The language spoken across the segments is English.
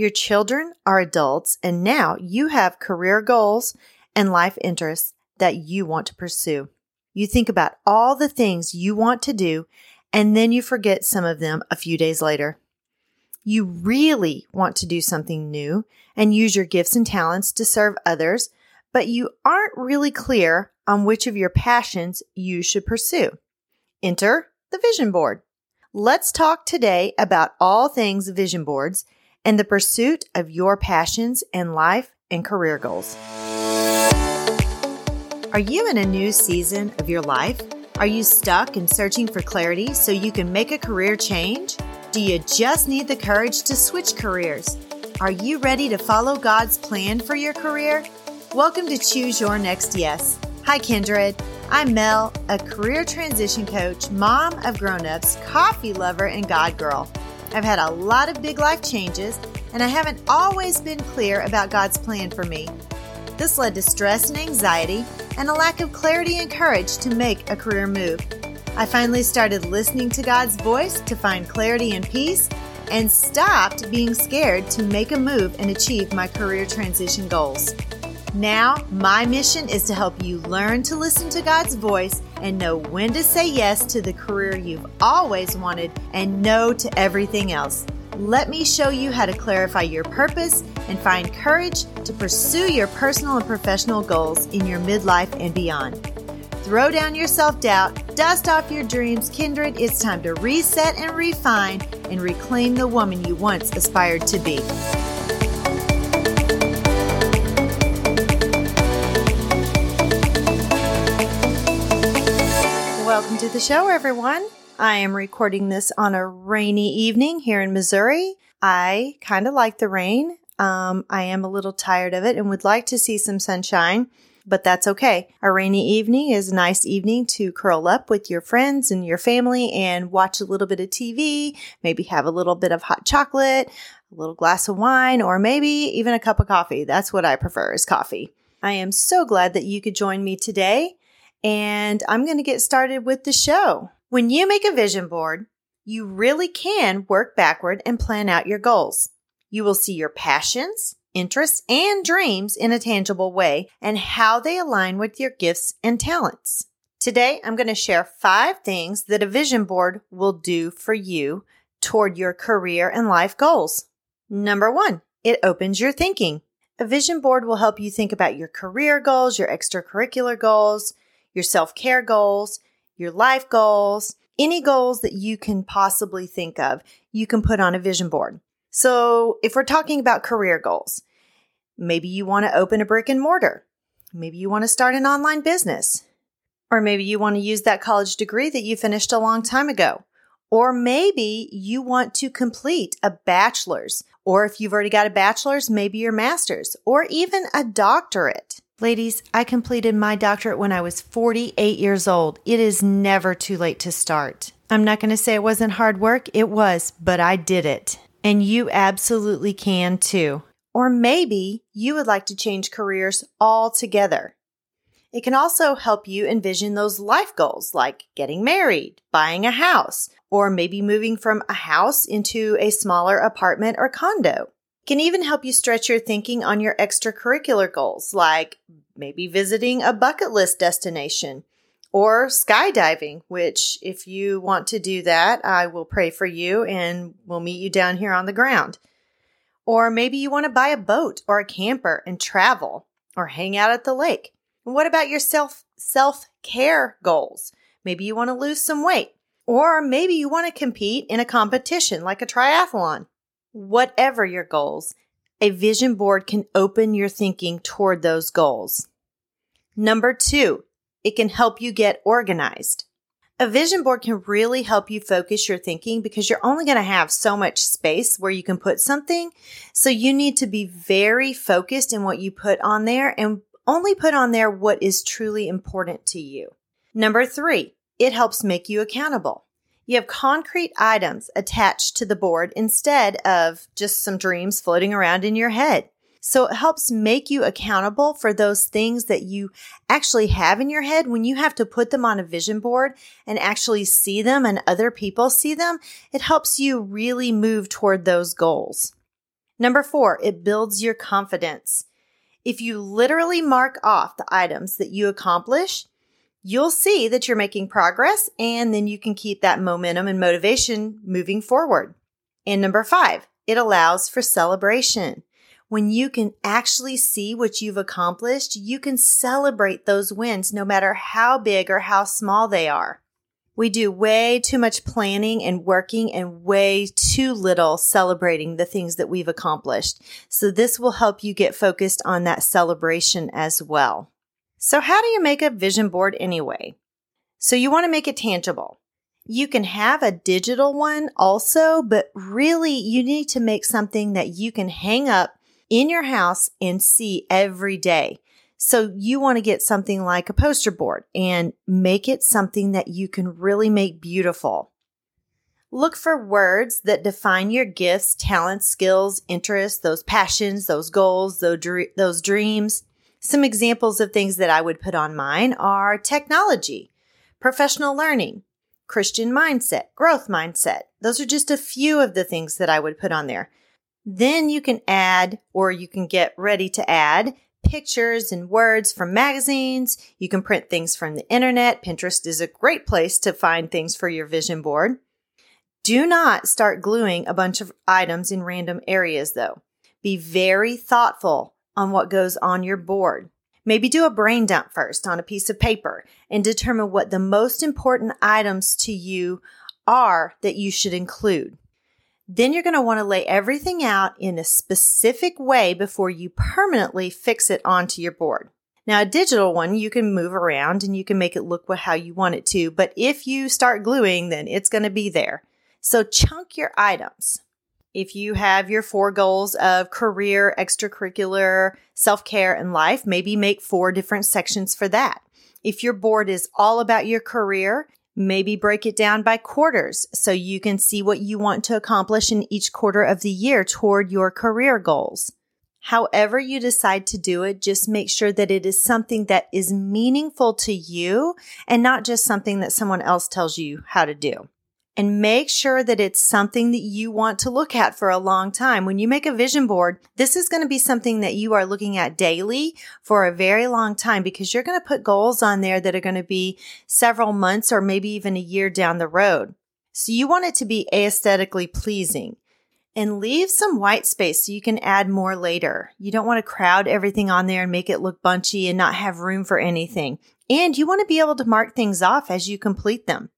Your children are adults, and now you have career goals and life interests that you want to pursue. You think about all the things you want to do, and then you forget some of them a few days later. You really want to do something new and use your gifts and talents to serve others, but you aren't really clear on which of your passions you should pursue. Enter the vision board. Let's talk today about all things vision boards and the pursuit of your passions and life and career goals. Are you in a new season of your life? Are you stuck and searching for clarity so you can make a career change? Do you just need the courage to switch careers? Are you ready to follow God's plan for your career? Welcome to Choose Your Next Yes. Hi, Kindred. I'm Mel, a career transition coach, mom of grown-ups, coffee lover, and God girl. I've had a lot of big life changes, and I haven't always been clear about God's plan for me. This led to stress and anxiety and a lack of clarity and courage to make a career move. I finally started listening to God's voice to find clarity and peace and stopped being scared to make a move and achieve my career transition goals. Now, my mission is to help you learn to listen to God's voice and know when to say yes to the career you've always wanted and no to everything else. Let me show you how to clarify your purpose and find courage to pursue your personal and professional goals in your midlife and beyond. Throw down your self doubt, dust off your dreams, kindred. It's time to reset and refine and reclaim the woman you once aspired to be. To the show, everyone. I am recording this on a rainy evening here in Missouri. I kind of like the rain. Um, I am a little tired of it and would like to see some sunshine, but that's okay. A rainy evening is a nice evening to curl up with your friends and your family and watch a little bit of TV, maybe have a little bit of hot chocolate, a little glass of wine, or maybe even a cup of coffee. That's what I prefer is coffee. I am so glad that you could join me today and I'm going to get started with the show. When you make a vision board, you really can work backward and plan out your goals. You will see your passions, interests, and dreams in a tangible way and how they align with your gifts and talents. Today, I'm going to share five things that a vision board will do for you toward your career and life goals. Number one, it opens your thinking. A vision board will help you think about your career goals, your extracurricular goals, your self care goals, your life goals, any goals that you can possibly think of, you can put on a vision board. So if we're talking about career goals, maybe you want to open a brick and mortar. Maybe you want to start an online business. Or maybe you want to use that college degree that you finished a long time ago. Or maybe you want to complete a bachelor's. Or if you've already got a bachelor's, maybe your master's or even a doctorate. Ladies, I completed my doctorate when I was 48 years old. It is never too late to start. I'm not going to say it wasn't hard work. It was, but I did it. And you absolutely can too. Or maybe you would like to change careers altogether. It can also help you envision those life goals like getting married, buying a house, or maybe moving from a house into a smaller apartment or condo can even help you stretch your thinking on your extracurricular goals, like maybe visiting a bucket list destination or skydiving, which if you want to do that, I will pray for you and we'll meet you down here on the ground. Or maybe you want to buy a boat or a camper and travel or hang out at the lake. And what about your self self care goals? Maybe you want to lose some weight or maybe you want to compete in a competition like a triathlon. Whatever your goals, a vision board can open your thinking toward those goals. Number two, it can help you get organized. A vision board can really help you focus your thinking because you're only going to have so much space where you can put something. So you need to be very focused in what you put on there and only put on there what is truly important to you. Number three, it helps make you accountable. You have concrete items attached to the board instead of just some dreams floating around in your head. So it helps make you accountable for those things that you actually have in your head when you have to put them on a vision board and actually see them and other people see them. It helps you really move toward those goals. Number four, it builds your confidence. If you literally mark off the items that you accomplish, you'll see that you're making progress and then you can keep that momentum and motivation moving forward. And number five, it allows for celebration. When you can actually see what you've accomplished, you can celebrate those wins no matter how big or how small they are. We do way too much planning and working and way too little celebrating the things that we've accomplished. So this will help you get focused on that celebration as well. So how do you make a vision board anyway? So you want to make it tangible. You can have a digital one also, but really you need to make something that you can hang up in your house and see every day. So you want to get something like a poster board and make it something that you can really make beautiful. Look for words that define your gifts, talents, skills, interests, those passions, those goals, those, dreams. Some examples of things that I would put on mine are technology, professional learning, Christian mindset, growth mindset. Those are just a few of the things that I would put on there. Then you can add or you can get ready to add pictures and words from magazines. You can print things from the internet. Pinterest is a great place to find things for your vision board. Do not start gluing a bunch of items in random areas though. Be very thoughtful on what goes on your board. Maybe do a brain dump first on a piece of paper and determine what the most important items to you are that you should include. Then you're going to want to lay everything out in a specific way before you permanently fix it onto your board. Now, a digital one, you can move around and you can make it look how you want it to. But if you start gluing, then it's going to be there. So chunk your items. If you have your four goals of career, extracurricular, self care, and life, maybe make four different sections for that. If your board is all about your career, Maybe break it down by quarters so you can see what you want to accomplish in each quarter of the year toward your career goals. However you decide to do it, just make sure that it is something that is meaningful to you and not just something that someone else tells you how to do and make sure that it's something that you want to look at for a long time. When you make a vision board, this is going to be something that you are looking at daily for a very long time because you're going to put goals on there that are going to be several months or maybe even a year down the road. So you want it to be aesthetically pleasing and leave some white space so you can add more later. You don't want to crowd everything on there and make it look bunchy and not have room for anything. And you want to be able to mark things off as you complete them.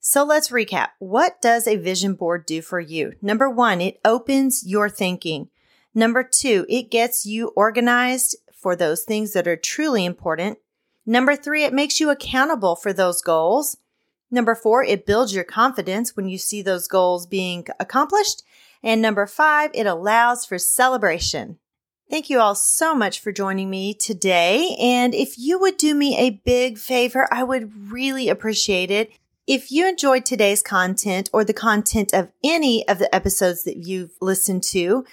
So let's recap. What does a vision board do for you? Number one, it opens your thinking. Number two, it gets you organized for those things that are truly important. Number three, it makes you accountable for those goals. Number four, it builds your confidence when you see those goals being accomplished. And number five, it allows for celebration. Thank you all so much for joining me today. And if you would do me a big favor, I would really appreciate it if you enjoyed today's content or the content of any of the episodes that you've listened to,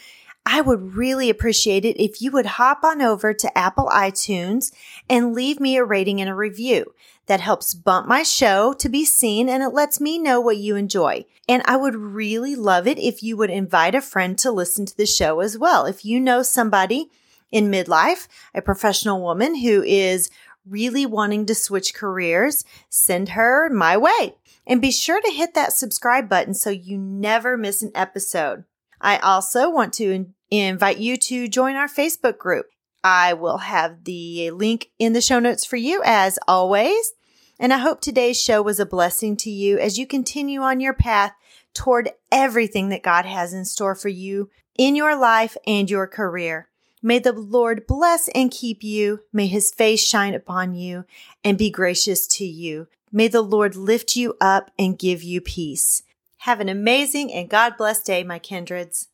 I would really appreciate it if you would hop on over to Apple iTunes and leave me a rating and a review. That helps bump my show to be seen and it lets me know what you enjoy. And I would really love it if you would invite a friend to listen to the show as well. If you know somebody in midlife, a professional woman who is really wanting to switch careers, send her my way. And be sure to hit that subscribe button so you never miss an episode. I also want to invite you to join our Facebook group. I will have the link in the show notes for you as always. And I hope today's show was a blessing to you as you continue on your path toward everything that God has in store for you in your life and your career. May the Lord bless and keep you. May his face shine upon you and be gracious to you. May the Lord lift you up and give you peace. Have an amazing and God bless day, my kindreds.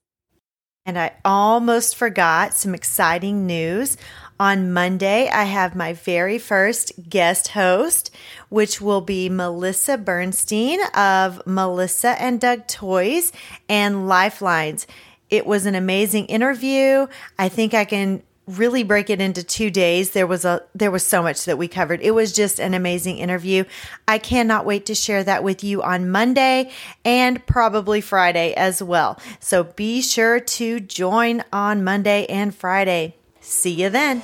And I almost forgot some exciting news. On Monday, I have my very first guest host, which will be Melissa Bernstein of Melissa and Doug Toys and Lifelines. It was an amazing interview. I think I can really break it into two days. There was a there was so much that we covered. It was just an amazing interview. I cannot wait to share that with you on Monday and probably Friday as well. So be sure to join on Monday and Friday. See you then.